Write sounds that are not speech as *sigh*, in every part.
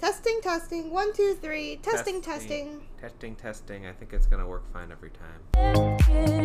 Testing, testing. One, two, three. Testing, testing. Testing, testing. I think it's gonna work fine every time.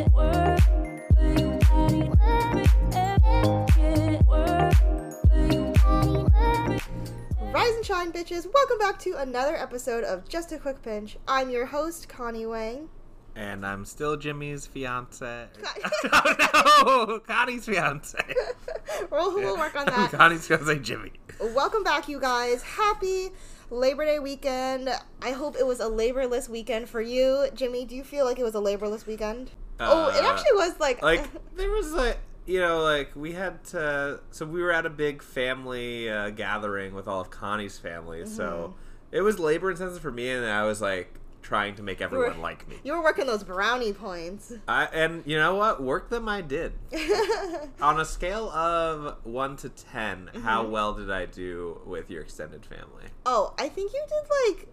Rise and shine, bitches. Welcome back to another episode of Just a Quick Pinch. I'm your host, Connie Wang. And I'm still Jimmy's fiance. Con- oh no, Connie's fiance. *laughs* *laughs* we'll, we'll work on *laughs* that. Connie's fiance, Jimmy. Welcome back, you guys. Happy Labor Day weekend. I hope it was a laborless weekend for you. Jimmy, do you feel like it was a laborless weekend? oh, it Uh, actually was like. like *laughs* there was like you know like we had to so we were at a big family uh, gathering with all of connie's family so Mm-hmm. it was labor intensive for me and i was like trying to make everyone like me. You were working those brownie points. I, and you know what? Work them i did. *laughs* On a scale of 1 to 10 how Mm-hmm. well did i do with your extended family? Oh, I think you did like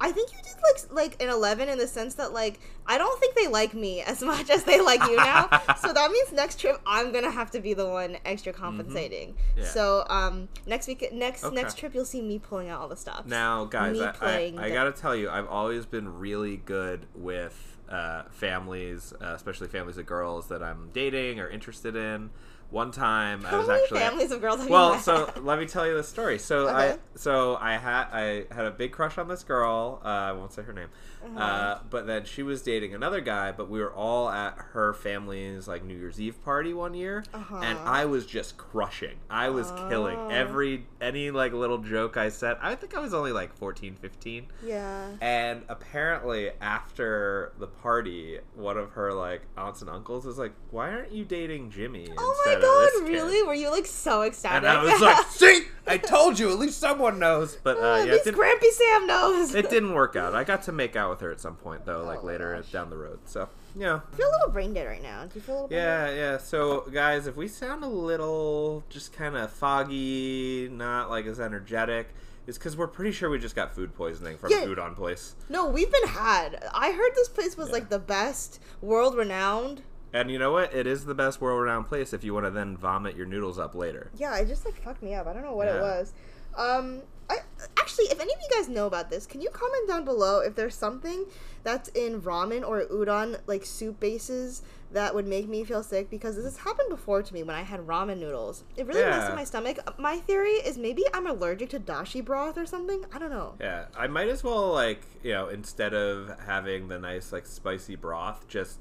I think you did like like an 11 in the sense that like I don't think they like me as *laughs* much as they like you now. so that means next trip I'm going to have to be the one extra compensating. Mm-hmm. Yeah. So um next week next Okay. next trip you'll see me pulling out all the stops. Now, guys, Me I, I, I gotta tell you, I've always been really good with uh, families, uh, especially families of girls that I'm dating or interested in. One time, I How was many actually families of girls have you well. met? So let me tell you the story. So I so I had I had a big crush on this girl. Uh, I won't say her name, Uh-huh. uh, but then she was dating another guy. But we were all at her family's like New Year's Eve party one year, Uh-huh. and I was just crushing. I was killing Oh. every any like little joke I said. I think I was only like 14, 15. yeah. And apparently, after the party, one of her like aunts and uncles was like, "Why aren't you dating Jimmy?" Oh my instead kid?" really? Were you like so ecstatic? And I was like, *laughs* "See, I told you. At least someone knows." But uh, Oh, at yeah, least Grampy Sam knows. it didn't *laughs* work out. I got to make out with her at some point though, like Oh my later gosh. down the road. So yeah, I feel a little brain dead right now. Do you feel a little brain dead? yeah, yeah. So guys, if we sound a little just kind of foggy, not like as energetic. It's because we're pretty sure we just got food poisoning from Yeah. a udon place. No, we've been had. I heard this place was Yeah. like the best, world renowned. And you know what? It is the best world-renowned place if you want to then vomit your noodles up later. Yeah, it just like fucked me up. I don't know what it was. Um, I actually, if any of you guys know about this, can you comment down below if there's something that's in ramen or udon like soup bases that would make me feel sick? Because this has happened before to me when I had ramen noodles. It really messed Yeah. with my stomach. My theory is maybe I'm allergic to dashi broth or something. I don't know. Yeah, I might as well like you know instead of having the nice like spicy broth, just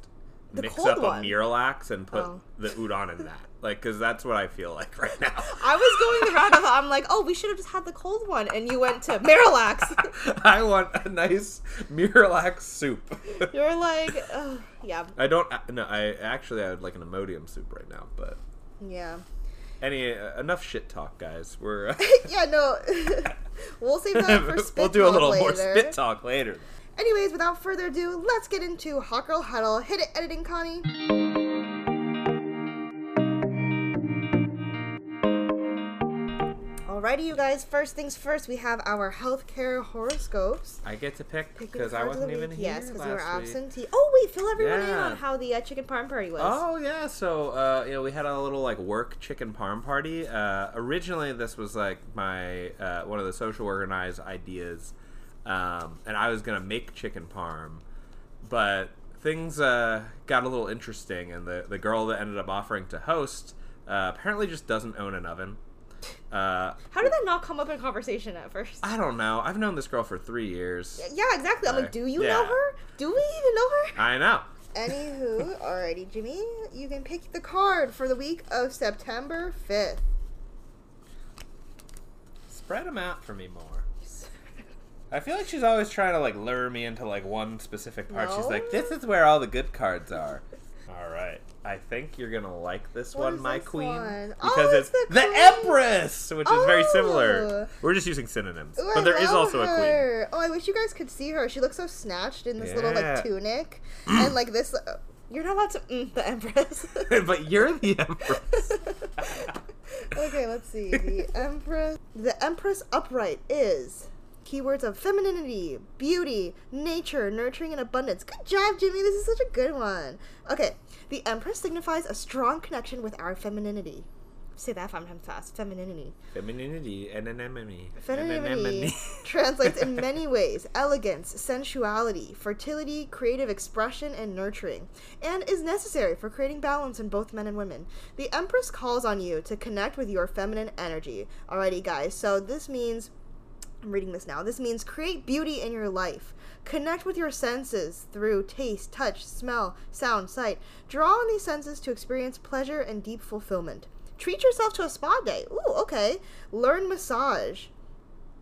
The mix up one. a Miralax and put Oh. the udon in that. Like, because that's what I feel like *laughs* right now. *laughs* I was going the route of I'm like, oh, we should have just had the cold one, and you went to *laughs* Miralax. I want a nice Miralax soup. You're like, Ugh, yeah, I don't. No, I actually I would like an Imodium soup right now. But yeah. any uh, enough shit talk, guys. We're yeah, no. we'll save that for spit we'll do a little later. more spit talk later. Anyways, without further ado, let's get into Hot Girl Huddle. Hit it, editing, Connie. Alrighty, you guys. First things first, we have our healthcare horoscopes. I get to pick because I card of the wasn't even here Yes, because you were last week. absentee. Oh wait, fill everyone in on how the uh, chicken parm party was. Oh yeah, so uh, you know we had a little like work chicken parm party. Uh, originally, this was like my uh, one of the social organized ideas, um, and I was gonna make chicken parm, but things uh, got a little interesting, and the the girl that ended up offering to host uh, apparently just doesn't own an oven. Uh, How did that not come up in conversation at first? I don't know. I've known this girl for three years. yeah, exactly. I'm like, Uh, do you yeah. know her? Do we even know her? I know. Anywho, *laughs* alrighty, Jimmy, you can pick the card for the week of September 5th. Spread them out for me more. I feel like she's always trying to like lure me into like one specific part. She's like, "This is where all the good cards are." All right, I think you're gonna like this What one, is my this queen, one? because Oh, it's it's the, the queen. Empress, which is very Oh. similar. We're just using synonyms, Ooh, but I there is love also a queen. Oh, I wish you guys could see her. She looks so snatched in this little like tunic, *clears throat* and like this. Uh, you're not allowed to mm, the Empress. *laughs* *laughs* but you're the Empress. *laughs* okay, let's see. The Empress. The Empress upright is keywords of femininity, beauty, nature, nurturing, and abundance. Good job, Jimmy. This is such a good one. Okay, the Empress signifies a strong connection with our femininity. Say that five times fast. Femininity. Femininity and anemone. Femininity *laughs* translates in many ways elegance, sensuality, fertility, creative expression, and nurturing, and is necessary for creating balance in both men and women. The Empress calls on you to connect with your feminine energy. Alrighty, guys, so this means. I'm reading this now. This means create beauty in your life. Connect with your senses through taste, touch, smell, sound, sight. Draw on these senses to experience pleasure and deep fulfillment. Treat yourself to a spa day. Ooh, okay. Learn massage.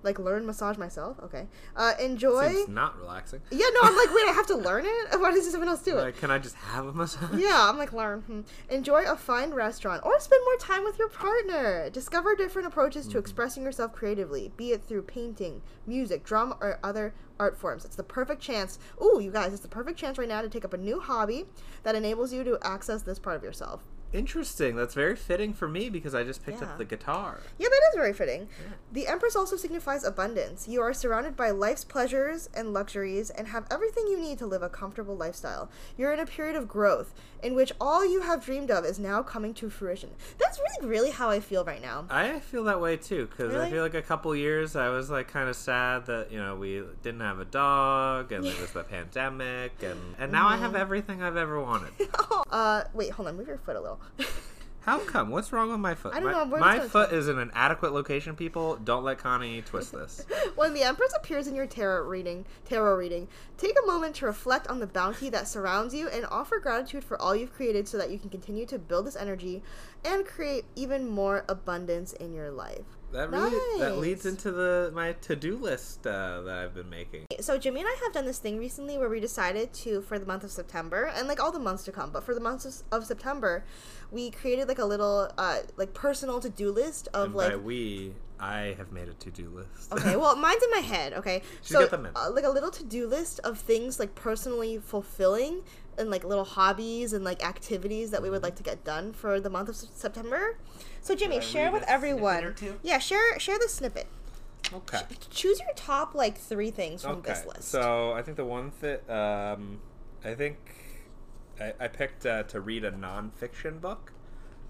Like learn massage myself. Okay. Uh, enjoy. Seems not relaxing. Yeah, no, I'm like, wait, I have to learn it. *laughs* Why does someone else do it? Like, can I just have a massage? Yeah, I'm like, learn. Hmm. Enjoy a fine restaurant or spend more time with your partner. Discover different approaches to expressing yourself creatively, be it through painting, music, drama, or other art forms. It's the perfect chance. Ooh, you guys, it's the perfect chance right now to take up a new hobby that enables you to access this part of yourself. Interesting. That's very fitting for me because I just picked Yeah. up the guitar. Yeah, that is very fitting. The Empress also signifies abundance. You are surrounded by life's pleasures and luxuries and have everything you need to live a comfortable lifestyle. You're in a period of growth in which all you have dreamed of is now coming to fruition. That's really, really how I feel right now. I feel that way too because Really? I feel like a couple years I was like kind of sad that you know we didn't have a dog and there was the *laughs* pandemic and and now I Mm-hmm. have everything I've ever wanted. *laughs* uh, wait, hold on, move your foot a little. *laughs* How come? What's wrong with my foot? I don't my, know, My foot is in an adequate location. People, don't let Connie twist this. *laughs* when the Empress appears in your tarot reading, tarot reading, take a moment to reflect on the bounty that surrounds you and offer gratitude for all you've created so that you can continue to build this energy and create even more abundance in your life. That really that leads into the my to do list uh, that I've been making. So Jimmy and I have done this thing recently where we decided to for the month of September and like all the months to come, but for the month of, of September, we created like a little uh like personal to do list of And like we, I have made a to do list. Okay, well, *laughs* mine's in my head. Okay, She's so got them in. Uh, like a little to-do list of things like personally fulfilling and like little hobbies and like activities that we would like to get done for the month of September. So Jimmy, share with everyone. Yeah, share share the snippet. okay. Choose your top like three things from Okay. this list. So I think the one that um, I think I, I picked uh, to read a nonfiction book.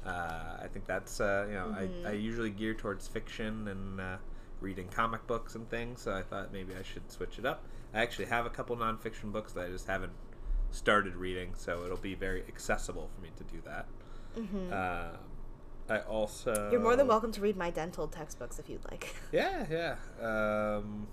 Uh, I think that's uh, you know Mm-hmm. I, I usually gear towards fiction and uh, reading comic books and things. So I thought maybe I should switch it up. I actually have a couple nonfiction books that I just haven't started reading, so it'll be very accessible for me to do that. Uh, I also Mm-hmm. You're more than welcome to read my dental textbooks if you'd like. yeah, yeah. Um,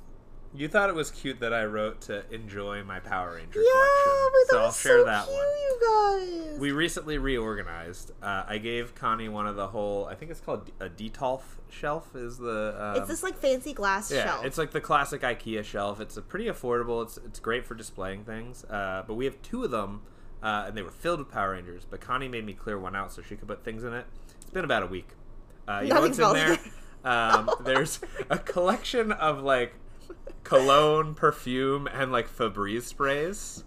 you thought it was cute that I wrote to enjoy my Power Ranger Yeah, collection, we so thought I'll was share so that cute, one. you guys. We recently reorganized. Uh, I gave Connie one of the whole. I think it's called a Detolf shelf. Is the um, it's this like fancy glass yeah, shelf. it's like the classic IKEA shelf. It's a pretty affordable. It's it's great for displaying things. Uh, but we have two of them, uh, and they were filled with Power Rangers. But Connie made me clear one out so she could put things in it. It's been about a week. Uh, you know what's in there? Um, there's *laughs* a collection of like cologne, perfume, and like Febreze sprays.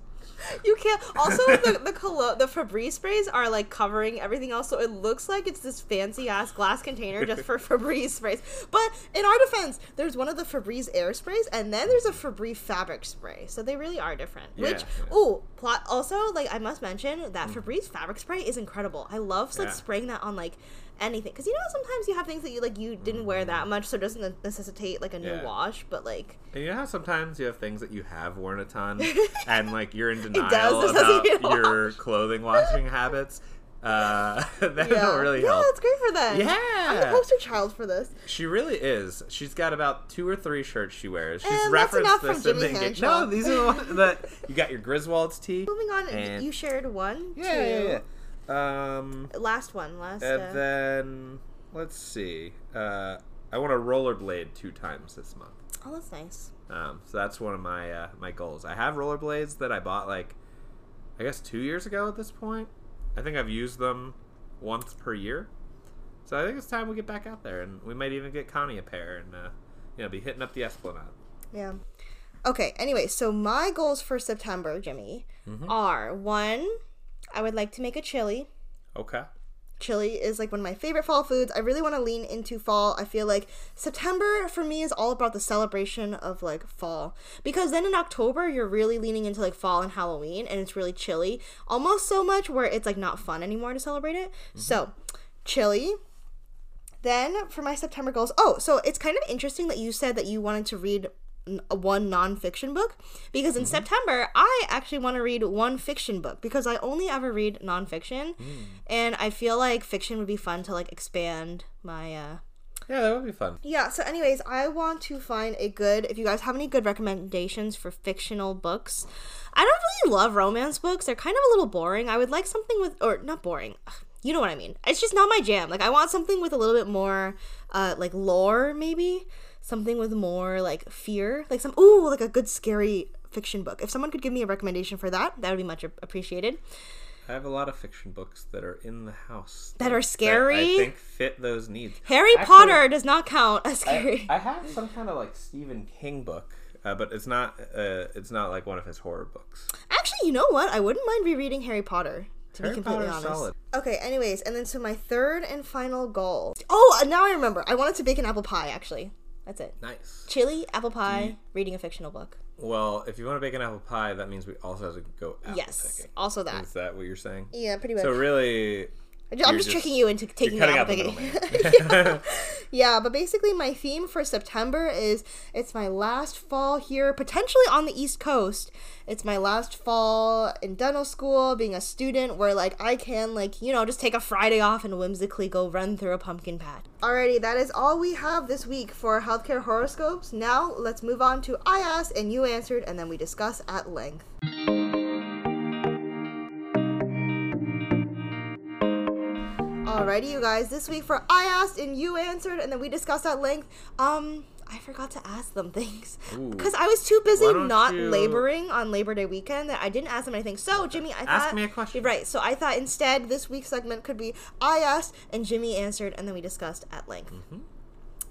You can't. Also, the the colo- the Febreze sprays are like covering everything else, so it looks like it's this fancy ass glass container just for *laughs* Febreze sprays. But in our defense, there's one of the Febreze air sprays, and then there's a Febreze fabric spray. So they really are different. Which, Yeah, yeah. ooh, plot. Also, like I must mention that Febreze fabric spray is incredible. I love like Yeah. spraying that on like anything because you know sometimes you have things that you like you didn't wear that much, so it doesn't necessitate like a new. Yeah. wash. But like, And you know how sometimes you have things that you have worn a ton, *laughs* and like you're in denial about your clothing washing habits. Uh, *laughs* that don't really yeah, help. that's great for them. Yeah. I'm the poster child for this. She really is. She's got about two or three shirts she wears. She's And referenced this in the engage- No, these are the ones that you got your Griswold's tee. *laughs* Moving on, And- you shared one, Yeah, two. yeah, yeah. Um, Last one, last. and uh, then let's see. Uh, I want to rollerblade two times this month. oh, that's nice. Um, so that's one of my uh, my goals. I have rollerblades that I bought like I guess two years ago at this point. I think I've used them once per year. So I think it's time we get back out there, and we might even get Connie a pair, and uh, you know, be hitting up the Esplanade. Yeah. Okay. Anyway, so my goals for September, Jimmy, Mm-hmm. are one. I would like to make a chili. Okay. Chili is like one of my favorite fall foods. I really want to lean into fall. I feel like September for me is all about the celebration of like fall. Because then in October, you're really leaning into like fall and Halloween and it's really chilly. Almost so much where it's like not fun anymore to celebrate it. Mm-hmm. So, chili. Then for my September goals, oh, so it's kind of interesting that you said that you wanted to read one nonfiction book because in September I actually want to read one fiction book because I only ever read nonfiction, and I feel like fiction would be fun to like expand my. uh Yeah, that would be fun. yeah, so anyways, I want to find a good if you guys have any good recommendations for fictional books. I don't really love romance books. They're kind of a little boring. I would like something with or not boring. You know what I mean. It's just not my jam. Like I want something with a little bit more uh like lore maybe. Something with more like fear. Like some ooh, like a good scary fiction book. If someone could give me a recommendation for that, that would be much appreciated. I have a lot of fiction books that are in the house That are scary? I think fit those needs. Harry Actually, Potter does not count as scary. I, I have some kind of like Stephen King book, uh, but it's not. Uh, it's not like one of his horror books. Actually, you know what? I wouldn't mind rereading Harry Potter. To Harry be completely Potter's honest. solid. Okay. Anyways, and then so my third and final goal. Oh, uh, now I remember. I wanted to bake an apple pie. Actually, that's it. Nice. Chili, apple pie, reading a fictional book. Well, if you want to bake an apple pie, that means we also have to go apple yes. picking. Also that. Is that what you're saying? Yeah, pretty much. So really, I'm you're just, tricking you into taking cutting out picking. middleman. *laughs* *laughs* yeah, but basically my theme for September is it's my last fall here, potentially on the East Coast. It's my last fall in dental school, being a student where like I can like, you know, just take a Friday off and whimsically go run through a pumpkin patch. Alrighty, that is all we have this week for healthcare horoscopes. Now let's move on to I asked and you answered and then we discuss at length. Alrighty, you guys. This week for I asked and you answered, and then we discussed at length. Um, I forgot to ask them *laughs* things because I was too busy not you- laboring on Labor Day weekend that I didn't ask them anything. So, Jimmy, I Ask thought me a question. Right. So I thought instead this week's segment could be I asked and Jimmy answered, and then we discussed at length. Mm-hmm.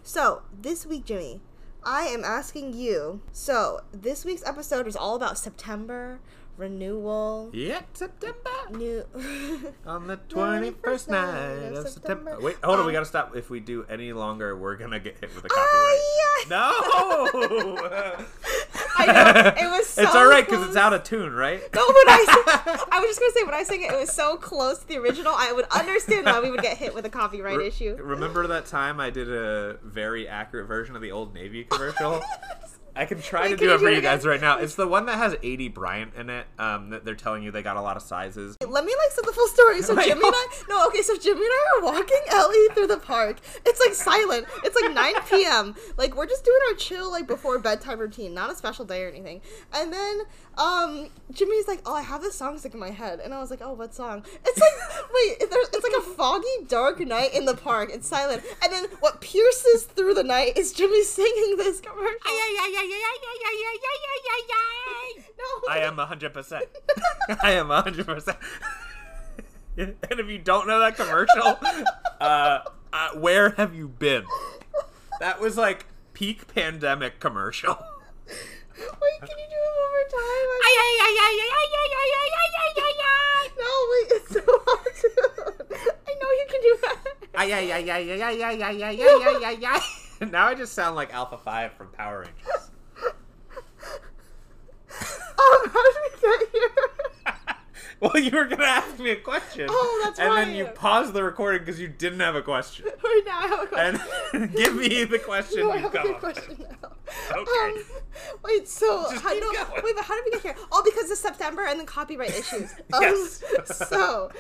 So this week, Jimmy, I am asking you. So this week's episode is all about September renewal. yeah, September New. *laughs* on the twenty first night of September. Wait, hold on. we um, gotta stop. If we do any longer, we're gonna get hit with a oh, copyright. Oh yeah. No. *laughs* I know. It was *laughs* so it's all right because it's out of tune, right? No, when I I was just gonna say when I sang it, it was so close to the original. I would understand why we would get hit with a copyright Re- issue. Remember that time I did a very accurate version of the Old Navy commercial? I can try Wait, to can do it for you guys right now. It's the one that has 80 Bryant in it. Um, that they're telling you they got a lot of sizes. Let me like set the full story. So *laughs* Jimmy and I, no, okay, so Jimmy and I are walking Ellie through the park. It's like silent. It's like 9 *laughs* p.m. Like we're just doing our chill like before bedtime routine, not a special day or anything. And then um Jimmy's like, oh, I have this song stuck in my head, and I was like, oh, what song? It's like *laughs* wait, there's, it's like a foggy, dark night in the park. It's silent, and then what pierces through the night is Jimmy singing this commercial. No, I am 100%. I am 100%. and if you don't know that commercial, uh, uh, where have you been? That was like peak pandemic commercial. Wait, can you do it one more time? I- no, wait, it's so hard to. I know you can do that. Ay, ay, ay, ay, ay, ay, ay, ay, ay, ay, ay, ay, ay. Now I just sound like Alpha 5 from Power Rangers. Um, how did we get here? well, you were going to ask me a question. Oh, that's And then you paused the recording because you didn't have a question. *laughs* Wait, now I have a question. And *laughs* give me the question No, I you have a question now. Okay. Um, wait, so Just how no, going. wait, but how did we get here? All because of September and the copyright issues. *laughs* Um, Yes. so,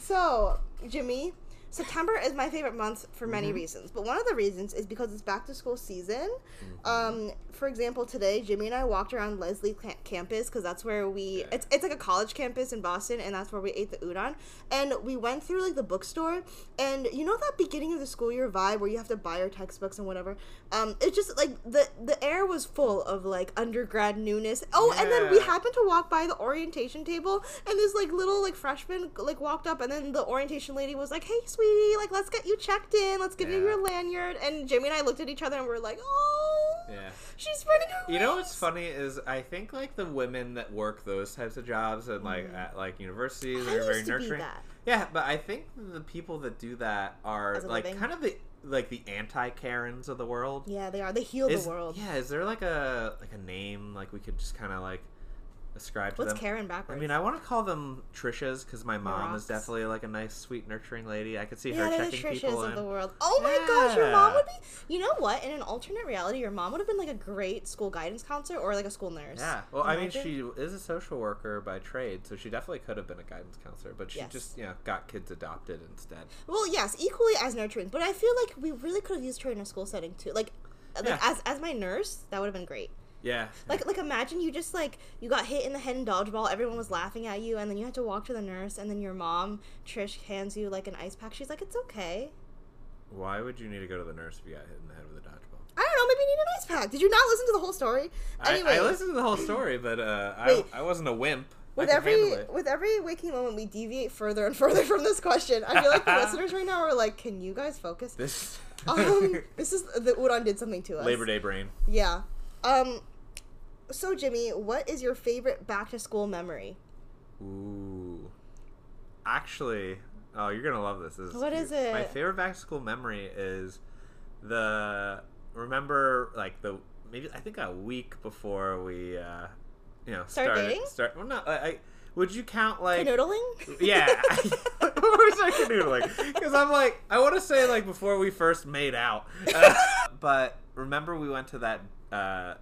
so Jimmy, September is my favorite month for many Mm-hmm. reasons, but one of the reasons is because it's back to school season. Mm-hmm. Um, for example, today Jimmy and I walked around Lesley ca- campus because that's where we it's it's like a college campus in Boston, and that's where we ate the udon. And we went through like the bookstore, and you know that beginning of the school year vibe where you have to buy your textbooks and whatever. Um, it just like the the air was full of like undergrad newness. Oh, and then we happened to walk by the orientation table, and this like little like freshman like walked up, and then the orientation lady was like, "Hey, sweetie, like let's get you checked in. Let's give you your lanyard." And Jimmy and I looked at each other and we are like, "Oh, Yeah. she's spreading her You know what's funny is I think like the women that work those types of jobs and like at like universities Mm. I are very nurturing. Yeah, but I think the people that do that are like living? kind of the like the anti Karens of the world. Yeah, they are. They heal Is- the world. Yeah, is there like a like a name like we could just kind of like ascribe to What's them. Karen I mean, I want to call them Trishas because my mom rocks. is definitely like a nice, sweet, nurturing lady. I could see yeah, her they're the checking Trishas people of in. the world. Oh my gosh, your mom would be. You know what? In an alternate reality, your mom would have been like a great school guidance counselor or like a school nurse. Yeah, well, I mean, Imagine. she is a social worker by trade, so she definitely could have been a guidance counselor, but she Yes. just, you know, got kids adopted instead. Well, yes, equally as nurturing, but I feel like we really could have used her in a school setting too. Like, like Yeah. as as my nurse, that would have been great. Yeah. Like like imagine you just like you got hit in the head in dodgeball, everyone was laughing at you, and then you had to walk to the nurse, and then your mom Trish hands you like an ice pack. She's like, "It's okay." Why would you need to go to the nurse if you got hit in the head with a dodgeball? I don't know. Maybe you need an ice pack. Did you not listen to the whole story? Anyway, I, I listened to the whole story, but uh, I. I wasn't a wimp. with every with every waking moment, we deviate further and *laughs* further from this question. I feel like the *laughs* listeners right now are like, "Can you guys focus?" This Um, *laughs* this is the Udon did something to us. Labor Day brain. Yeah. Um. So Jimmy, what is your favorite back to school memory? Ooh. Actually, oh, you're gonna love this. this What cute. is it? My favorite back to school memory is the remember like the maybe I think a week before we uh you know Start started dating? start well no I, I would you count like Canoodling? yeah *laughs* is that canoodling because I'm like I want to say like before we first made out *laughs* uh, but remember we went to that uh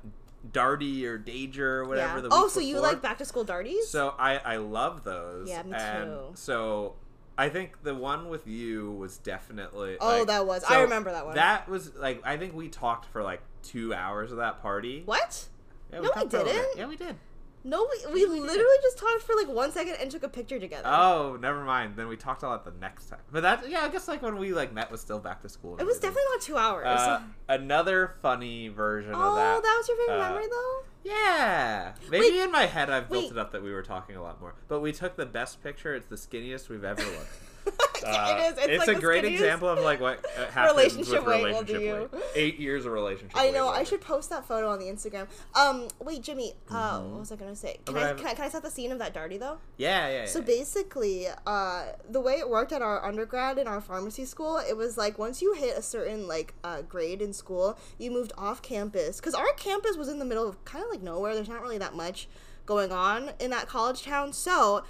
Darty or Dager or whatever yeah. the Oh, so you like back to school darties? So I I love those. Yeah, me and too. So I think the one with you was definitely. Oh, like- that was- I remember that one. That was like I think we talked for like two hours of that party. what? Yeah, No, we talked for a little bit. didn't. Yeah, we did. No, we, we literally just talked for like one second and took a picture together. Oh, never mind. Then we talked a lot the next time. But that yeah, I guess like when we like met was still back to school. it was everything. definitely not two hours. Uh, another funny version oh, of that. Oh, that. was your favorite uh, memory though. Yeah. Maybe Wait, in my head I've built wait. it up that we were talking a lot more. But we took the best picture. It's the skinniest we've ever looked. Yeah, *laughs* Uh, it is. It's, like a great skinniest- example of like what uh, *laughs* happens Relationship with weight will do weight. Eight years of relationship. I weight know. I should post that photo on the Instagram. Um, wait, Jimmy. Uh, what was I gonna say? Can Mm-hmm. Okay, I, can I can I set the scene of that darty though? Yeah, yeah. yeah. So basically, uh, the way it worked at our undergrad in our pharmacy school, it was like once you hit a certain like uh, grade in school, you moved off campus because our campus was in the middle of kind of like nowhere. There's not really that much going on in that college town. So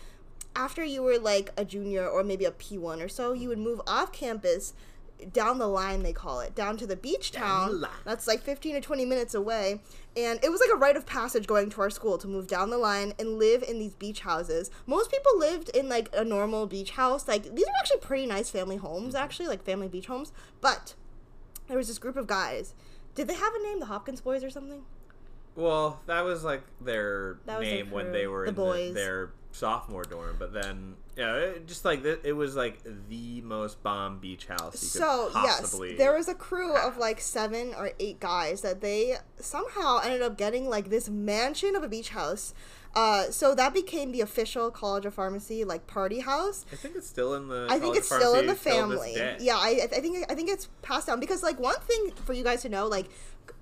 after you were like a junior or maybe a P1 or so, you would move off campus down the line they call it down to the beach town. the that's like 15 or 20 minutes away. And it was like a rite of passage going to our school to move down the line and live in these beach houses. Most people lived in like a normal beach house. Like these are actually pretty nice family homes mm-hmm. actually like family beach homes. But there was this group of guys. Did they have a name the hopkins boys or something? Well, that was like their That was their name when they were The in boys. The, their sophomore dorm. But then, yeah, it, just like it was like the most bomb beach house you so could possibly. yes there was a crew of like seven or eight guys that they somehow ended up getting like this mansion of a beach house uh, so that became the official college of pharmacy like party house I think it's still in the. I think it's still in the pharmacy till this family. Yeah, I, I think I think it's passed down because like one thing for you guys to know, like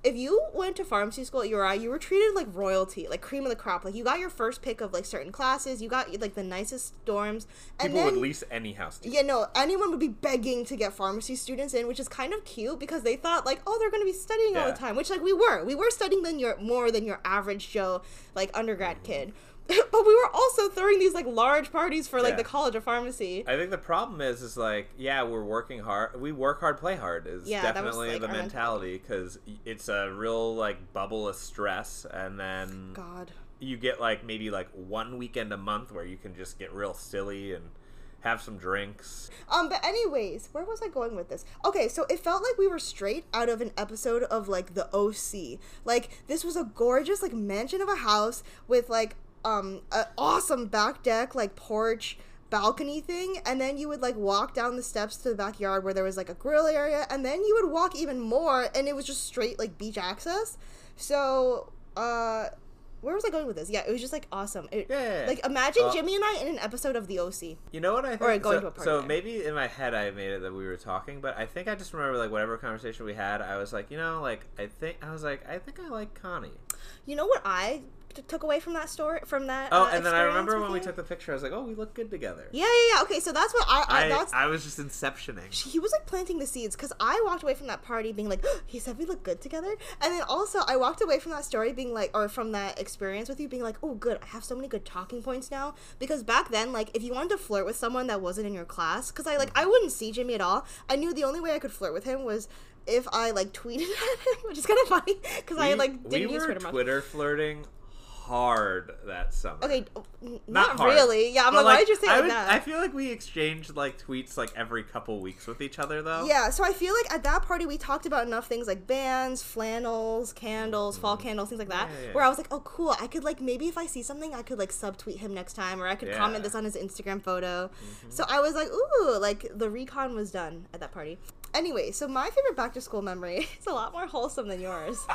if you went to pharmacy school at URI, you were treated like royalty, like cream of the crop. Like you got your first pick of like certain classes, you got like the nicest dorms, and People then would lease any house. To you. yeah, no, anyone would be begging to get pharmacy students in, which is kind of cute because they thought like, oh, they're going to be studying all the time, which like we were, we were studying than your more than your average Joe like undergrad Mm-hmm. kid, *laughs* but we were also throwing these like large parties for like Yeah. the College of Pharmacy. I think the problem is, is like, yeah, we're working hard. We work hard, play hard. Is Yeah, that was, definitely like, the mentality because it's a real like bubble of stress, and then God. you get like maybe like one weekend a month where you can just get real silly and have some drinks. Um, but anyways, where was I going with this? Okay, so it felt like we were straight out of an episode of like the OC. Like this was a gorgeous like mansion of a house with like um an awesome back deck, like porch, balcony thing, and then you would like walk down the steps to the backyard where there was like a grill area, and then you would walk even more, and it was just straight like beach access. So, uh. Where was I going with this? Yeah, it was just like awesome. It, Yeah. Like imagine Uh, Jimmy and I in an episode of the OC. You know what I think? Or going so, to a party so there. maybe in my head I made it that we were talking, but I think I just remember like whatever conversation we had, I was like, you know, like I think I was like, I think I like Connie. You know what I took away from that story from that? Oh, uh, and then I remember when we took the picture. I was like, "Oh, we look good together." Yeah, yeah, yeah. Okay, so that's what I. I, I, that's I was just inceptioning. he was like planting the seeds because I walked away from that party being like, *gasps* he said we look good together, and then also I walked away from that story being like, or from that experience with you being like, oh, good, I have so many good talking points now. Because back then, like, if you wanted to flirt with someone that wasn't in your class, because I like I wouldn't see Jimmy at all. I knew the only way I could flirt with him was if I like tweeted *laughs* at him, which is kind of funny because I like didn't we use were Twitter much. Twitter flirting hard that summer. Okay, n- not, hard. really. Yeah, I'm But, like, why did you say I would- that? I feel like we exchanged like tweets like every couple weeks with each other though. Yeah, so I feel like at that party we talked about enough things like bands, flannels, candles, fall candles, things like that. Mm-hmm. Yeah, yeah, Where I was like, oh, cool. I could like maybe if I see something, I could like subtweet him next time, or I could comment Yeah. Mm-hmm. this on his Instagram photo. So I was like, ooh, like the recon was done at that party. Anyway, so my favorite back to school memory *laughs* is a lot more wholesome than yours. *laughs*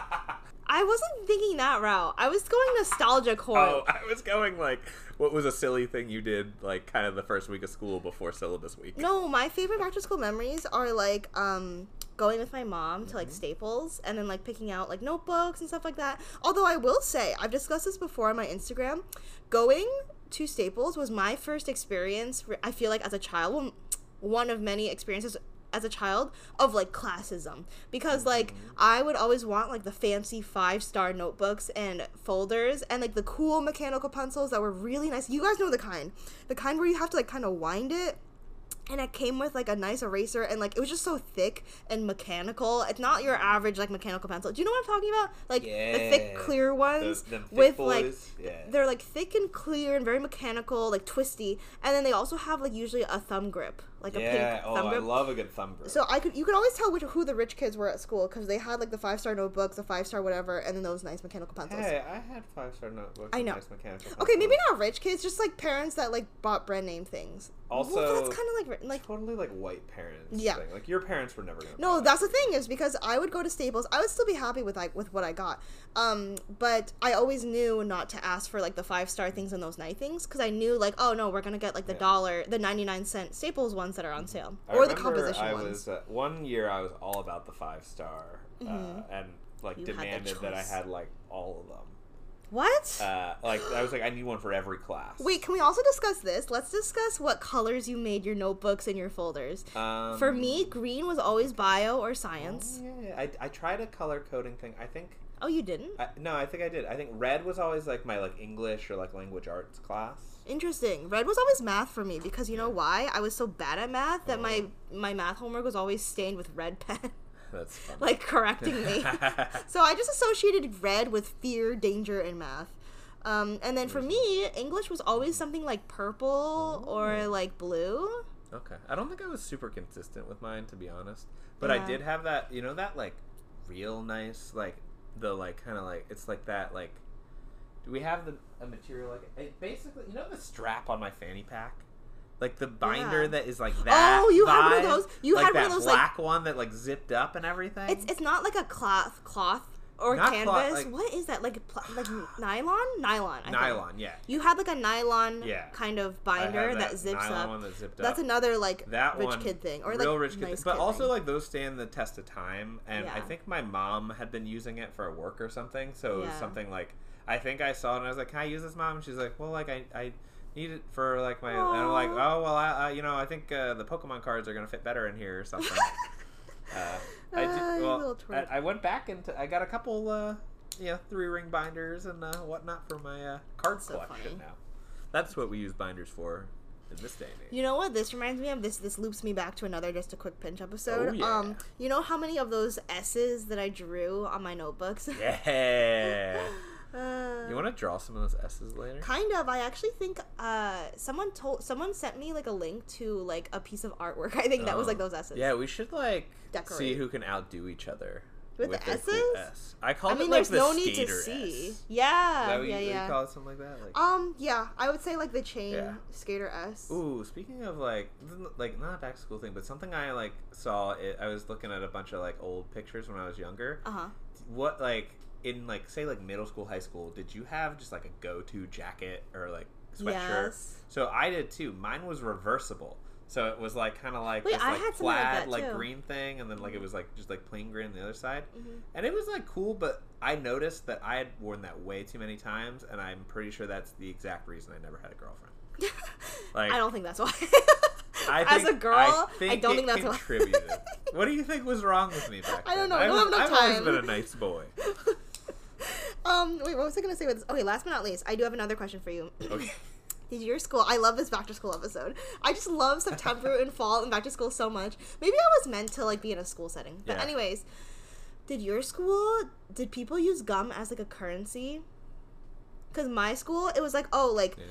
I wasn't thinking that route. I was going nostalgia core. Oh, *laughs* I was going like, what was a silly thing you did like kind of the first week of school before syllabus week? No, my favorite back to school memories are like um going with my mom to Mm-hmm. like Staples and then like picking out like notebooks and stuff like that. Although I will say, I've discussed this before on my Instagram, going to Staples was my first experience I feel like as a child, well, one of many experiences as a child of like classism because mm-hmm. like I would always want like the fancy five star notebooks and folders and like the cool mechanical pencils that were really nice. You guys know the kind, the kind where you have to like kind of wind it and it came with like a nice eraser and like it was just so thick and mechanical. It's not your average like mechanical pencil. Do you know what I'm talking about? Like the thick clear ones them thick with like yeah. they're like thick and clear and very mechanical, like twisty. And then they also have like usually a thumb grip, like a yeah. pink Oh, thumb I love a good thumb grip. So I could you could always tell which who the rich kids were at school because they had like the five star notebooks, the five star whatever, and then those nice mechanical pencils. hey, I had five star notebooks. I and know. Nice mechanical. Okay, maybe not rich kids, just like parents that like bought brand name things. well, Also- that's kind of like like Totally like white parents. Yeah. Thing. Like your parents were never gonna. No, buy that. that's the thing is because I would go to Staples, I would still be happy with like with what I got. Um, but I always knew not to ask for like the five star things and those night things because I knew like oh no we're gonna get like the Yeah. dollar the ninety nine cent Staples ones that are on sale I or the composition I ones. was uh, one year I was all about the five star uh, and like Mm-hmm. You demanded that I had like all of them. What? Uh, like I was like I need one for every class. Wait, can we also discuss this? Let's discuss what colors you made your notebooks and your folders. Um, For me, green was always bio or oh, science. yeah, I, I tried a color coding thing. I think Oh, you didn't? I, no, I think I did. I think red was always like my like English or like language arts class. Interesting. Red was always math for me because you know why? I was so bad at math that my Oh. my math homework was always stained with red pen, That's *laughs* fun. like correcting me. *laughs* so I just associated red with fear, danger, and math. Um, and then for me, English was always something like purple or like blue. Okay. I don't think I was super consistent with mine, to be honest. But I did have that, you know, that like real nice, like the like kind of like it's like that like. Do we have the a material like it basically? You know the strap on my fanny pack, like the binder Yeah. that is like that. Oh, you had one of those- you like had one that of those, like- black one that like zipped up and everything. It's it's not like a cloth cloth or Not canvas. cloth, like- what is that? Like pl- like nylon? Nylon. I think. nylon. Yeah. You had like a nylon Yeah. kind of binder that, zips nylon up. one that zipped That's another like that rich one kid thing, or real like rich kid, nice thing. but kid also thing. like those stand the test of time. And I think my mom had been using it for work or something, so it was Yeah. something like I think I saw it and I was like, "Can I use this, mom?" And she's like, "Well, like I I need it for like my," and I'm like, "Oh well, I, I you know I think uh, the Pokemon cards are gonna fit better in here or something." *laughs* uh, I Ah, did, well, I. I went back into I got a couple uh, you know three ring binders and uh, whatnot for my uh, card So collection funny. now. That's what we use binders for in this day and age. You know what this reminds me of? This this loops me back to another just a quick pinch episode. Oh, yeah. Um, you know how many of those S's that I drew on my notebooks? Yeah. *laughs* uh, You want to draw some of those S's later? Kind of. I actually think uh, someone told someone sent me like a link to like a piece of artwork. *laughs* I think that was Oh. like those S's. Yeah, we should like Decorate. see who can outdo each other With the their S's? cool S. I call I it mean, like there's the no need to see. S. Is Yeah, that yeah, you, yeah. call it something like that? Like, Um, yeah, I would say like the chain Yeah. skater S. Ooh, speaking of like, like not a back school thing, but something I like saw. It, I was looking at a bunch of like old pictures when I was younger. Uh huh. What like in like say like middle school, high school? Did you have just like a go-to jacket or like sweatshirt? Yes. So I did too. Mine was reversible. So it was like kind of like Wait, this I like had like plaid that, like, green thing, and then like it was like just like plain green on the other side, Mhm. and it was like cool. But I noticed that I had worn that way too many times, and I'm pretty sure that's the exact reason I never had a girlfriend. *laughs* Like- I don't think that's why. I *laughs* As a girl, I, think don't it think that's why. contributed. what do you think was wrong with me back *laughs* I don't then? know. I I don't was, have enough I've always been a nice boy. Um, wait, what was I gonna say with this? Okay, last but not least, I do have another question for you. Okay. *clears throat* Did your school? I love this back to school episode. I just love September and fall and back to school so much. Maybe I was meant to like be in a school setting. But Yeah. anyways, did your school? Did people use gum as like a currency? Because my school, it was like oh like Yeah.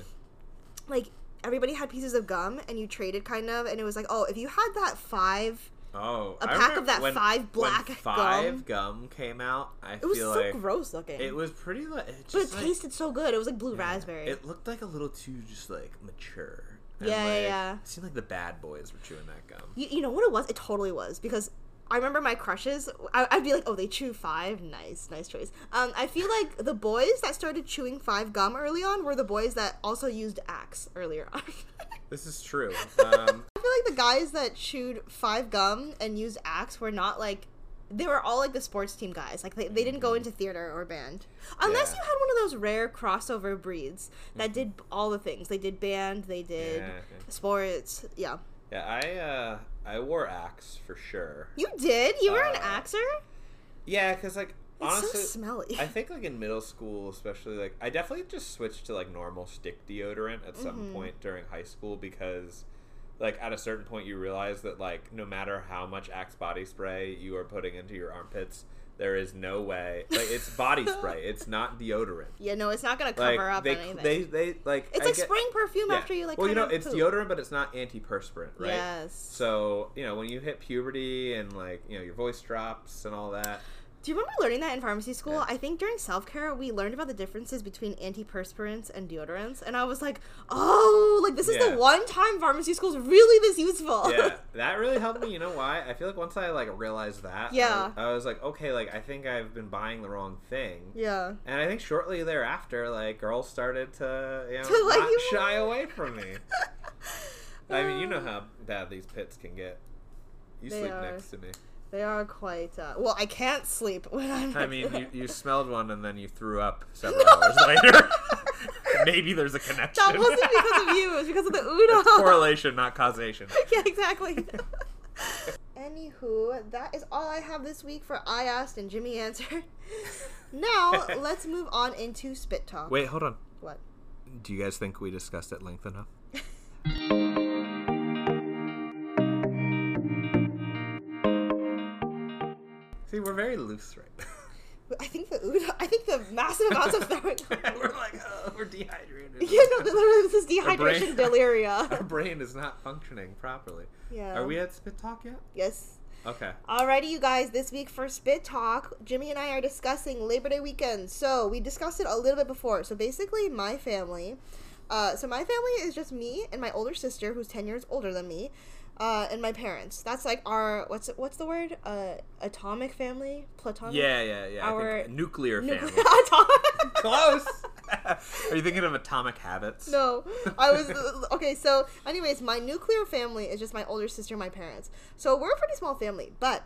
like everybody had pieces of gum and you traded kind of, and it was like oh if you had that five, Oh, A pack of that when- five black when gum. five gum. came out. I it was so like gross looking. it was pretty like, it but it like- tasted so good. It was like blue Yeah. raspberry. It looked like a little too just like mature. Yeah, yeah, like, yeah. It seemed like the bad boys were chewing that gum. You, you know what it was? It totally was because I remember my crushes. I, I'd be like, "Oh, they chew five. Nice, nice choice." Um, I feel like the boys that started chewing five gum early on were the boys that also used Axe earlier on. *laughs* This is true. Um, like the guys that chewed five gum and used Axe were not like. They were all like the sports team guys. Like they, they didn't go into theater or band. Unless Yeah. you had one of those rare crossover breeds that did all the things. They did band, they did yeah, okay. sports. Yeah. yeah, I uh, I wore Axe for sure. You did? You were an Uh, Axer? Yeah, because like It's honestly, so smelly. I think like in middle school, especially like I definitely just switched to like normal stick deodorant at some Mhm. point during high school because like at a certain point you realize that like no matter how much Axe body spray you are putting into your armpits, there is no way like it's body *laughs* spray, it's not deodorant. Yeah, no, it's not gonna cover Like up they anything. they they like it's I like get- spraying perfume yeah. after you like. well you know it's poop. deodorant but it's not antiperspirant right Yes. so you know when you hit puberty and like you know your voice drops and all that Do you remember learning that in pharmacy school? Yeah. I think during self care we learned about the differences between antiperspirants and deodorants, and I was like, oh, like this is Yeah. the one time pharmacy school is really this useful. yeah, that really helped me. You know why? I feel like once I like realized that, Yeah. I, I was like, okay, like I think I've been buying the wrong thing. yeah. And I think shortly thereafter, like girls started to you know To not you shy away from me. *laughs* I mean, you know uh. how bad these pits can get. You They sleep are. next to me. They are quite. Uh, well, I can't sleep when I'm. I mean, you, you smelled one and then you threw up several hours later. *laughs* Maybe there's a connection. that wasn't because of you. It was because of the *laughs* Uno. It's correlation, not causation. *laughs* yeah, exactly. Anywho, that is all I have this week for I asked and Jimmy answered. now let's move on into spit talk. Wait, hold on. What? Do you guys think we discussed at length enough? See, we're very loose right now. *laughs* I think the. I think the massive amounts of throwing. *laughs* we're like, oh, we're dehydrated. yeah, no, literally, this is dehydration *laughs* delirium. Our brain is not functioning properly. Yeah. Are we at spit talk yet? Yes. Okay. Alrighty, you guys. This week for Spit Talk, Jimmy and I are discussing Labor Day weekend. So we discussed it a little bit before. So basically, my family. Uh, so my family is just me and my older sister, who's ten years older than me, uh, and my parents. That's like our what's it, what's the word? Uh, atomic family, platonic. Yeah, yeah, yeah. I Our think nuclear Nuclear- family. *laughs* atomic. *laughs* Close. *laughs* Are you thinking of Atomic Habits? No, I was okay. So, anyways, my nuclear family is just my older sister, and my parents. So we're a pretty small family, but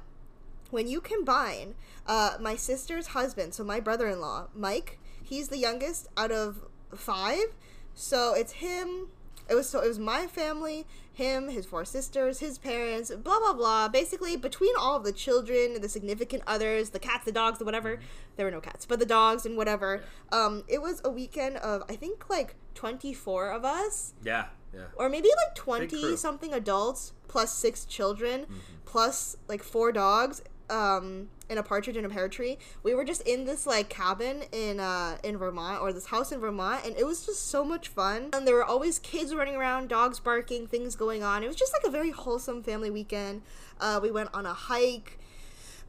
when you combine uh, my sister's husband, so my brother-in-law, Mike, he's the youngest out of five. So it's him. It was so it was my family, him, his four sisters, his parents, blah blah blah. Basically, between all of the children, the significant others, the cats, the dogs, the whatever. There were no cats, but the dogs and whatever. Um, it was a weekend of I think like twenty four of us, Yeah, yeah. or maybe like twenty something adults plus six children, plus like four dogs. Um, and a partridge in a pear tree. We were just in this like cabin in uh in Vermont or this house in Vermont, and it was just so much fun. And there were always kids running around, dogs barking, things going on. It was just like a very wholesome family weekend. Uh, we went on a hike.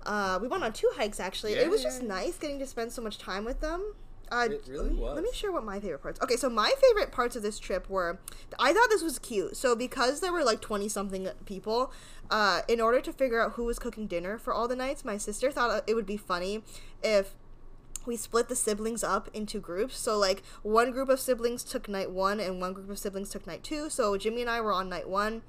Uh, we went on two hikes actually. Yeah, it was just nice getting to spend so much time with them. Uh, It really let me- was. Let me share what my favorite parts. Okay, so my favorite parts of this trip were, I thought this was cute. So because there were like twenty something people, uh, in order to figure out who was cooking dinner for all the nights, my sister thought it would be funny if we split the siblings up into groups. So like one group of siblings took night one and one group of siblings took night two. So Jimmy and I were on night one.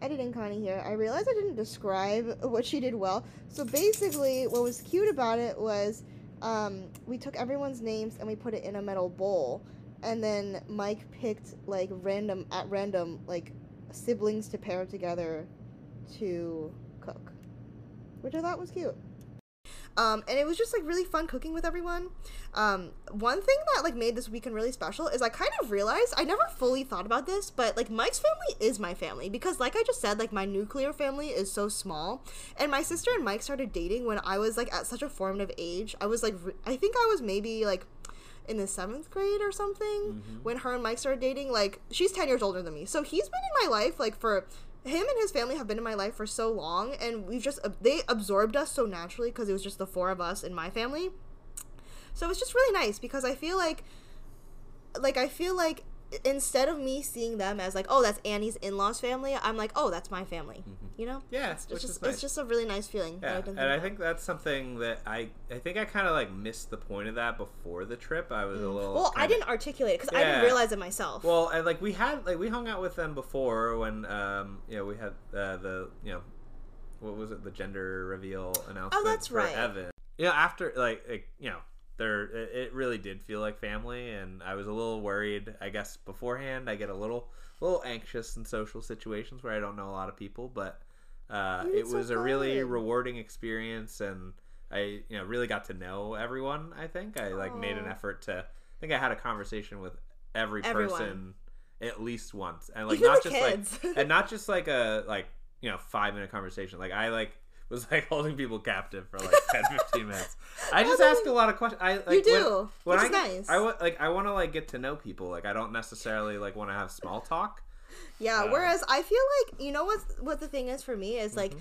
editing Connie here, I realized I didn't describe what she did well. So basically, what was cute about it was um, we took everyone's names and we put it in a metal bowl, and then Mike picked like random at random like siblings to pair together to cook, which I thought was cute. Um, and it was just like really fun cooking with everyone. Um, one thing that like made this weekend really special is I kind of realized I never fully thought about this, but like Mike's family is my family because like I just said, like my nuclear family is so small, and my sister and Mike started dating when I was like at such a formative age. I was like re- I think I was maybe like in the seventh grade or something Mm-hmm. when her and Mike started dating. Like she's ten years older than me, so he's been in my life like for him and his family have been in my life for so long, and we've just they absorbed us so naturally because it was just the four of us in my family. So it's just really nice because I feel like, like I feel like instead of me seeing them as like, oh, that's Annie's in-laws family, I'm like, oh, that's my family. You know? Yeah, It's which just nice. it's just a really nice feeling. that Yeah, didn't and I about. think that's something that I I think I kind of like missed the point of that before the trip. I was a little Mm. Well, I kinda- didn't articulate it because I didn't realize it myself. Well, and like we had like we hung out with them before when um you know we had uh, the you know what was it the gender reveal announcement Oh, that's for right. Evan. You know after like, like you know there it, really did feel like family and I was a little worried. I guess beforehand I get a little a little anxious in social situations where I don't know a lot of people, but uh, it so was a really rewarding experience and. I you know really got to know everyone. I think I like made an effort to. I think I had a conversation with every Everyone. person at least once, and like Even not just kids. like and not just like a like you know five minute conversation. Like I like was like holding people captive for like 10, 15 minutes. I just Well, ask a lot of questions. I like, you do, when, when I get- nice. I like I want to like get to know people. Like I don't necessarily like want to have small talk. Yeah. Uh, whereas I feel like you know what what the thing is for me is like Mm-hmm.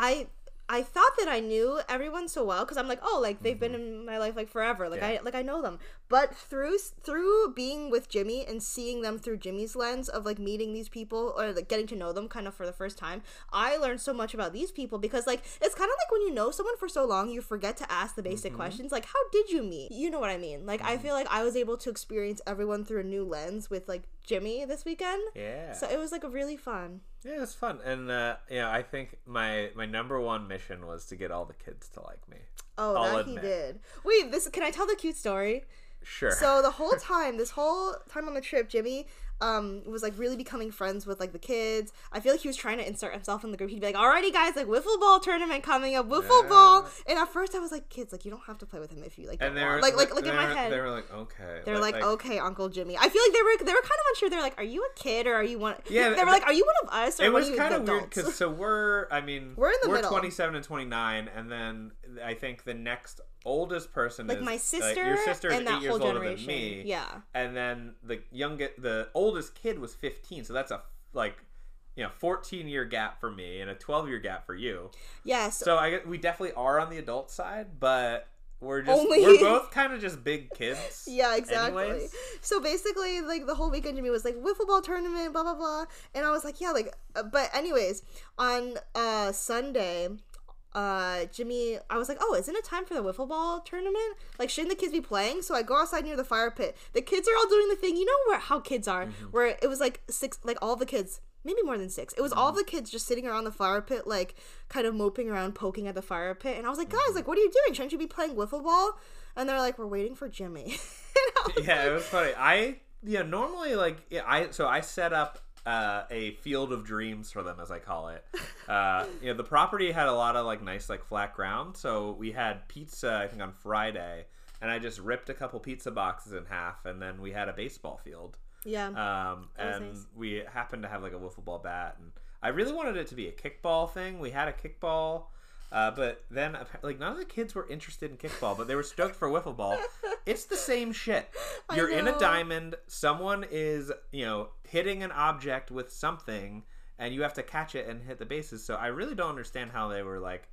I I thought that I knew everyone so well because I'm like oh like they've been in my life like forever like Mm-hmm. Yeah. I like I know them but through through being with Jimmy and seeing them through Jimmy's lens of like meeting these people or like getting to know them kind of for the first time I learned so much about these people because like it's kind of like when you know someone for so long you forget to ask the basic Mm-hmm. questions like how did you meet you know what I mean like I feel like I was able to experience everyone through a new lens with like Jimmy this weekend Yeah. so it was like a really fun yeah, it's fun, and uh, know, I think my my number one mission was to get all the kids to like me. Oh, I'll that he did. Wait, this can I tell the cute story? Sure. So the *laughs* whole time, this whole time on the trip, Jimmy um was like really becoming friends with like the kids. I feel like he was trying to insert himself in the group. He'd be like, "Alrighty, guys, like wiffle ball tournament coming up, wiffle Yeah. ball." And at first, I was like, "Kids, like you don't have to play with him if you like." and they were want." like like like they in my head. They were like, okay. They're like, okay, Uncle Jimmy. I feel like they were they were kind of unsure. They're like, are you a kid or are you one? Yeah, they were like, are you one of us or it was kind of weird because so we're i mean We're in the middle. 27 and 29 and then i think the next oldest person like is my like, sister, your sister is and eight years older generation. than me Yeah. and then the youngest the oldest kid was 15 so that's a like you know 14 year gap for me and a 12 year gap for you yes So, i we definitely are on the adult side but we're just Only- we're both kind of just big kids *laughs* Yeah, exactly. anyways. So basically, like the whole weekend, Jimmy was like wiffle ball tournament, blah blah blah, and I was like, yeah, like, uh, but anyways, on uh Sunday, uh Jimmy, I was like, oh, isn't it time for the wiffle ball tournament? Like, shouldn't the kids be playing? So I go outside near the fire pit. The kids are all doing the thing, you know where how kids are, mm-hmm. where it was like six, like all the kids. Maybe more than six. It was all mm-hmm. the kids just sitting around the fire pit, like kind of moping around, poking at the fire pit. And I was like, guys, mm-hmm. like, what are you doing? Shouldn't you be playing wiffle ball? And they're like, we're waiting for Jimmy. *laughs* And I was yeah, it was funny. I yeah, normally like yeah, I so I set up uh, a field of dreams for them as I call it. Uh, *laughs* you know, the property had a lot of like nice like flat ground, so we had pizza I think on Friday, and I just ripped a couple pizza boxes in half, and then we had a baseball field. Yeah. Um, and nice. we happened to have like a wiffle ball bat, and I really wanted it to be a kickball thing. We had a kickball. Uh, but then, like, none of the kids were interested in kickball, but they were stoked for wiffle ball. It's the same shit. *laughs* You're in a diamond. Someone is, you know, hitting an object with something, and you have to catch it and hit the bases. So I really don't understand how they were like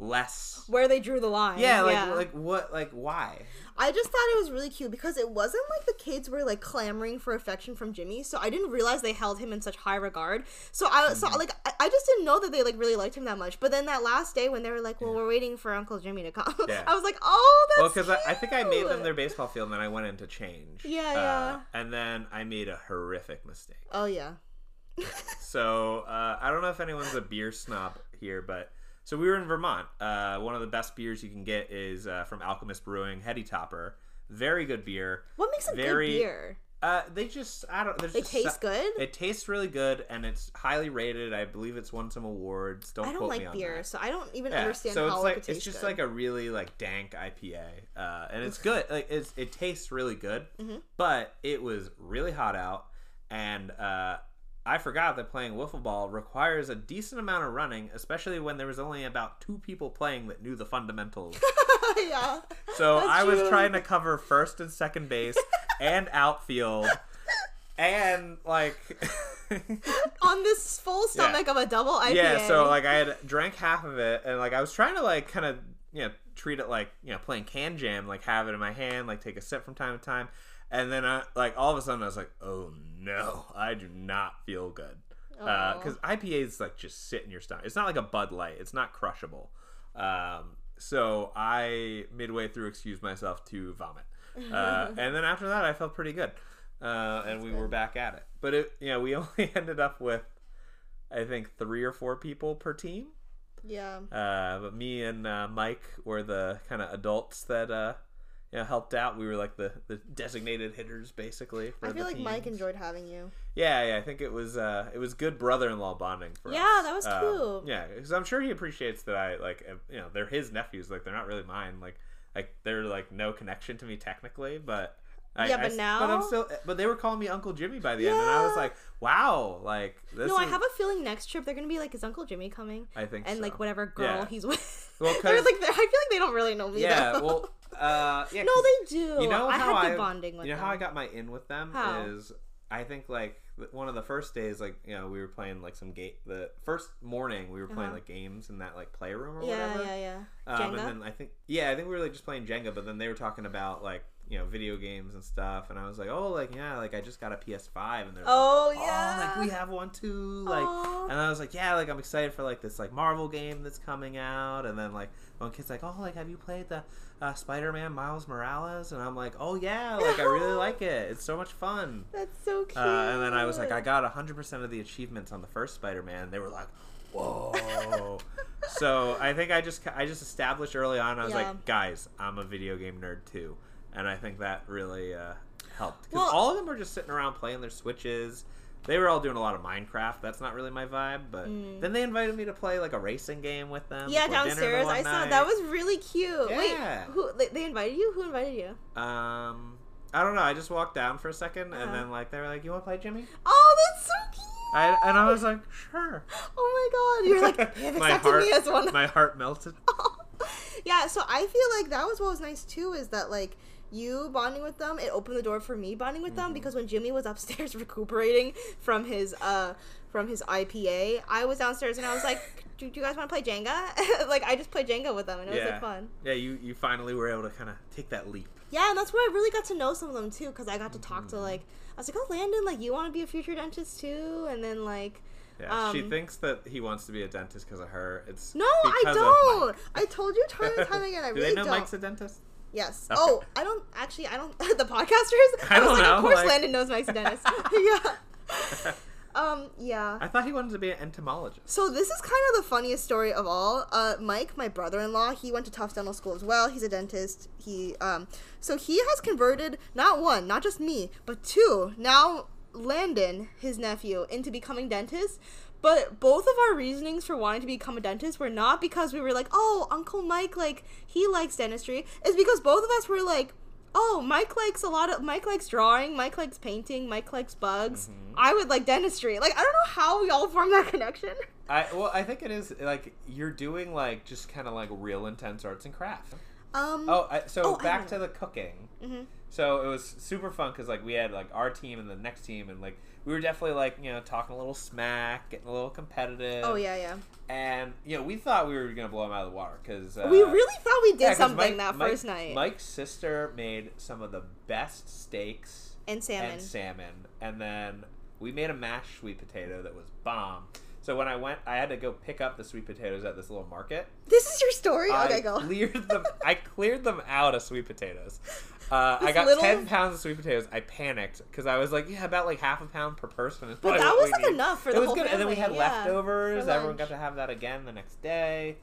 less. Where they drew the line. Yeah, like, like what, like why? I just thought it was really cute because it wasn't like the kids were like clamoring for affection from Jimmy, so I didn't realize they held him in such high regard. So I so Mm-hmm. like I, I just didn't know that they like really liked him that much. But then that last day when they were like, "Well, we're waiting for Uncle Jimmy to come," Yeah. *laughs* I was like, "Oh, Well, that's." because I, I think I made them their baseball field, and then I went in to change. Yeah, Uh, yeah. And then I made a horrific mistake. Oh yeah. so uh, I don't know if anyone's a beer snob here, but so we were in Vermont. Uh, one of the best beers you can get is uh, from Alchemist Brewing, Heady Topper. Very good beer. What makes a Very- good beer? Uh, they just I don't. There's They just taste so- good? It tastes really good, and it's highly rated. I believe it's won some awards. Don't I don't quote me like on beer, that. so I don't even Yeah, understand so how it's it like could it's just good. like a really like dank IPA, uh, and it's good. Like it's it tastes really good, Mm-hmm. but it was really hot out, and uh, I forgot that playing wiffle ball requires a decent amount of running, especially when there was only about two people playing that knew the fundamentals. *laughs* yeah. So I was true. trying to cover first and second base *laughs* and outfield, and like. *laughs* On this full stomach of a double IPA. Yeah, so like I had drank half of it, and like I was trying to like kind of you know treat it like you know playing Kan Jam, like have it in my hand, like take a sip from time to time, and then I like all of a sudden I was like, oh no, I do not feel good because IPAs like just sit in your stomach. It's not like a Bud Light. It's not crushable. Um, so I midway through excused myself to vomit, uh, *laughs* and then after that I felt pretty good, uh, and we were back at it. But it, you know, we *laughs* only ended up with I think three or four people per team. yeah. Uh, but me and uh, Mike were the kind of adults that uh, you know helped out. We were like the, the designated hitters, basically. For I feel the like Mike enjoyed having you. Yeah, yeah. I think it was uh, it was good brother-in-law bonding for Yeah, us. Yeah, that was Um, cute. yeah, because I'm sure he appreciates that I like you know they're his nephews. Like they're not really mine. Like like they're like no connection to me technically, but. I, Yeah, I but but now- I'm still. But they were calling me Uncle Jimmy by the end, and I was like, "Wow!" Like this. no, I have a feeling next trip they're gonna be like, "Is Uncle Jimmy coming?" I think And so. like whatever girl Yeah. he's with. Well, *laughs* they're like, they're, I feel like they don't really know me. Yeah, though. well, uh, yeah. no, they do. You know I how had I- bonding with You know them. how I got my in with them How? is I think like one of the first days, like you know, we were playing like some game. The first morning we were playing Uh-huh. like games in that like playroom or yeah, whatever. yeah, yeah. Um, and then I think yeah, I think we were like just playing Jenga, but then they were talking about like you know video games and stuff, and I was like, oh, like yeah, like I just got a PS5, and they're Oh, like, yeah. like we have one too, like, Aw. and I was like, yeah, like I'm excited for like this like Marvel game that's coming out, and then like one kid's like, oh, like have you played the uh, Spider-Man Miles Morales? And I'm like, oh yeah, like I really *laughs* like it, it's so much fun. That's so cute. Uh, and then I was like, I got 100% of the achievements on the first Spider-Man. They were like, whoa. *laughs* so I think I just I just established early on. I was Yeah. like, guys, I'm a video game nerd too, and I think that really uh, helped because Well- all of them were just sitting around playing their Switches. They were all doing a lot of Minecraft. That's not really my vibe. But then they invited me to play like a racing game with them. Mm. yeah, before dinner the downstairs. I saw night. that was really cute. Yeah. Wait, who they, invited you? Who invited you? Um, I don't know. I just walked down for a 2nd Uh-huh. and then like they were like, "You want to play Jimmy?" Oh, that's so cute. I, and I was like, "Sure." oh my god, you're like *laughs* they have accepted heart, me as one. my heart melted. *laughs* yeah, so I feel like that was what was nice too is that like you bonding with them, it opened the door for me bonding with Mm-hmm. them because when Jimmy was upstairs *laughs* recuperating from his uh from his IPA, I was downstairs and I was like, *laughs* "Do, do you guys want to play Jenga?" *laughs* like I just played Jenga with them and it was like fun. yeah. You you finally were able to kind of take that leap. Yeah, and that's where I really got to know some of them too because I got to talk Mm-hmm. to like I was like, "Oh, Landon, like you want to be a future dentist too?" And then like Yeah, she Um, thinks that he wants to be a dentist because of her. It's No, I don't. I told you time and time again. I Do really they know don't. Mike's a dentist? Yes. Okay. Oh, I don't actually. I don't. *laughs* the podcasters. I was don't like, know, of course, like- Landon knows Mike's a dentist. yeah. Um. Yeah. I thought he wanted to be an entomologist. So this is kind of the funniest story of all. Uh, Mike, my brother-in-law, he went to Tufts Dental School as well. He's a dentist. He um, so he has converted not one, not just me, but two. Now Landon, his nephew, into becoming dentist. But both of our reasonings for wanting to become a dentist were not because we were like, oh, Uncle Mike, like he likes dentistry. It's because both of us were like, oh, Mike likes a lot of Mike likes drawing, Mike likes painting, Mike likes bugs. I would like dentistry. Like I don't know how we all formed that connection. I well, I think it is like you're doing like just kind of like real intense arts and crafts. Um. Oh, I, so Oh, back to the cooking. Mhm. So it was super fun because like we had like our team and the next team, and like we were definitely like you know talking a little smack, getting a little competitive. Oh yeah, yeah. And you know we thought we were gonna blow him out of the water because uh, we really thought we did yeah, something Mike- that Mike- first night. Mike's sister made some of the best steaks and salmon. and salmon, and then we made a mashed sweet potato that was bomb. So when I went, I had to go pick up the sweet potatoes at this little market. This is your story? I okay, go. cleared them. I cleared them out of sweet potatoes. Uh, I got little- ten pounds of sweet potatoes. I panicked because I was like, yeah, about like half a pound per person. But that was like need. enough for it the was whole good, and then we had yeah, leftovers. Everyone got to have that again the next day.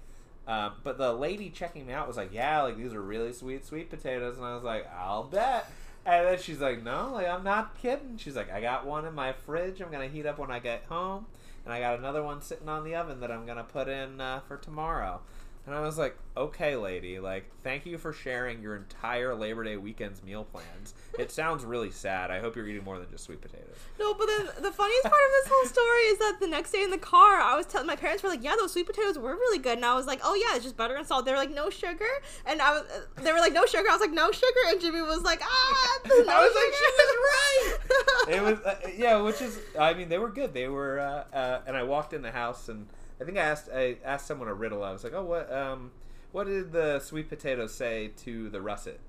Um, but the lady checking me out was like, "Yeah, like these are really sweet sweet potatoes," and I was like, "I'll bet." And then she's like, "No, like I'm not kidding." She's like, "I got one in my fridge. I'm gonna heat up when I get home, and I got another one sitting on the oven that I'm gonna put in uh, for tomorrow." And I was like, "Okay, lady, like thank you for sharing your entire Labor Day weekend's meal plans. It sounds really sad. I hope you're eating more than just sweet potatoes." No, but then the funniest part of this whole story is that the next day in the car, I was telling my parents were like, "Yeah, those sweet potatoes were really good," and I was like, "Oh yeah, it's just butter and salt." They were like, "No sugar," and I was, they were like, "No sugar." I was like, "No sugar," and Jimmy was like, "Ah, no *laughs* I was like, she was right. *laughs* it was uh, yeah, which is I mean they were good. They were uh, uh, and I walked in the house and I think I asked I asked someone a riddle. I was like, oh what um what did the sweet potato say to the russet?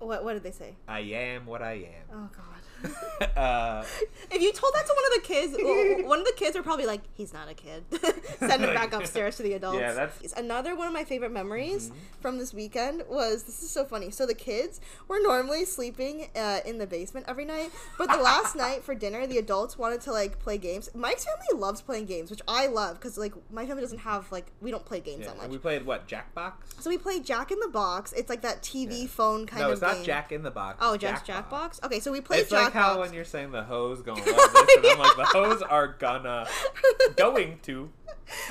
What What did they say? I am what I am. Oh God. *laughs* uh, *laughs* If you told that to one of the kids, well, one of the kids are probably like, "He's not a kid." *laughs* Send him back upstairs to the adults. Yeah, that's- another one of my favorite memories Mhm. from this weekend. Was this is so funny? So the kids were normally sleeping uh, in the basement every night, but the last night for dinner, the adults wanted to like play games. Mike's family loves playing games, which I love because like my family doesn't have like we don't play games yeah, that much. we played what Jackbox? so we played Jack in the Box. It's like that TV Yeah. phone kind no, of not. Jack in the Box. Oh, just Jackbox. Okay, so we played It's like how when you're saying the hose *laughs* gonna love this, and I'm like the hose are gonna *laughs* going to.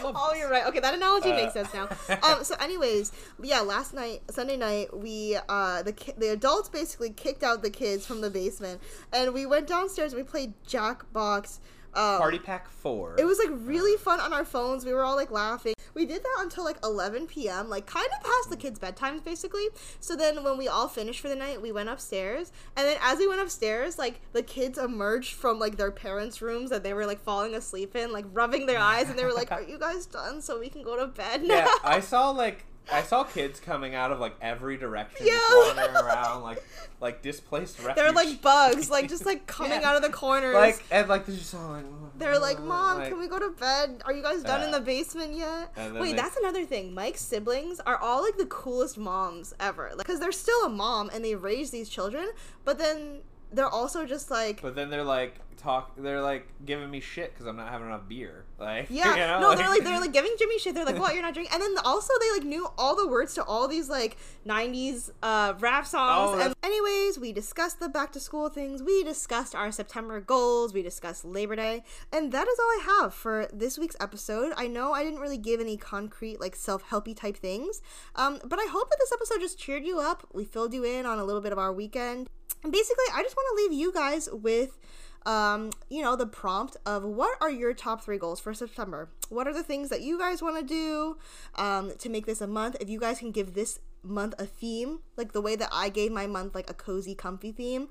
Love Oh, this. you're right. Okay, that analogy Uh, makes sense now. Um, so, anyways, yeah, last night, Sunday night, we uh, the ki- the adults basically kicked out the kids from the basement, and we went downstairs. and We played Jackbox. Um, Party Pack Four. It was like really fun on our phones. We were all like laughing. We did that until like 11 p.m., like kind of past the kids' bedtimes, basically. So then when we all finished for the night, we went upstairs. And then as we went upstairs, like the kids emerged from like their parents' rooms that they were like falling asleep in, like rubbing their eyes. And they were like, Are you guys done so we can go to bed now? yeah, I saw like I saw kids coming out of like every direction, Yeah. wandering around like like displaced refugees. *laughs* They're like bugs, like *laughs* just like coming Yeah. out of the corners. like and like they're just all like. They're like, Mom, like- can we go to bed? Are you guys done in Uh, the basement yet? Wait, they- that's another thing. Mike's siblings are all like the coolest moms ever. Because they're still a mom and they raise these children, but then they're also just like. But then they're like talk. They're like giving me shit because I'm not having enough beer. *laughs* Like Yeah, you know? no, they're like they're *laughs* like giving Jimmy shit. They're like, "What? You're not drinking?" And then also they like knew all the words to all these like '90s uh, rap songs. Oh, and anyways, we discussed the back to school things. We discussed our September goals. We discussed Labor Day, and that is all I have for this week's episode. I know I didn't really give any concrete like self helpy type things, um, but I hope that this episode just cheered you up. We filled you in on a little bit of our weekend. And basically, I just want to leave you guys with um, you know, the prompt of what are your top three goals for September? What are the things that you guys want to do um, to make this a month? If you guys can give this month a theme, like the way that I gave my month like a cozy, comfy theme,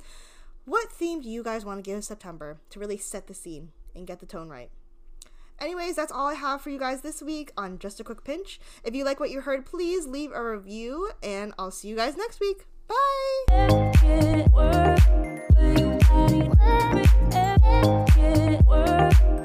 what theme do you guys want to give September to really set the scene and get the tone right? Anyways, that's all I have for you guys this week on Just a Quick Pinch. If you like what you heard, please leave a review, and I'll see you guys next week. Bye! anywhere, anywhere, anywhere.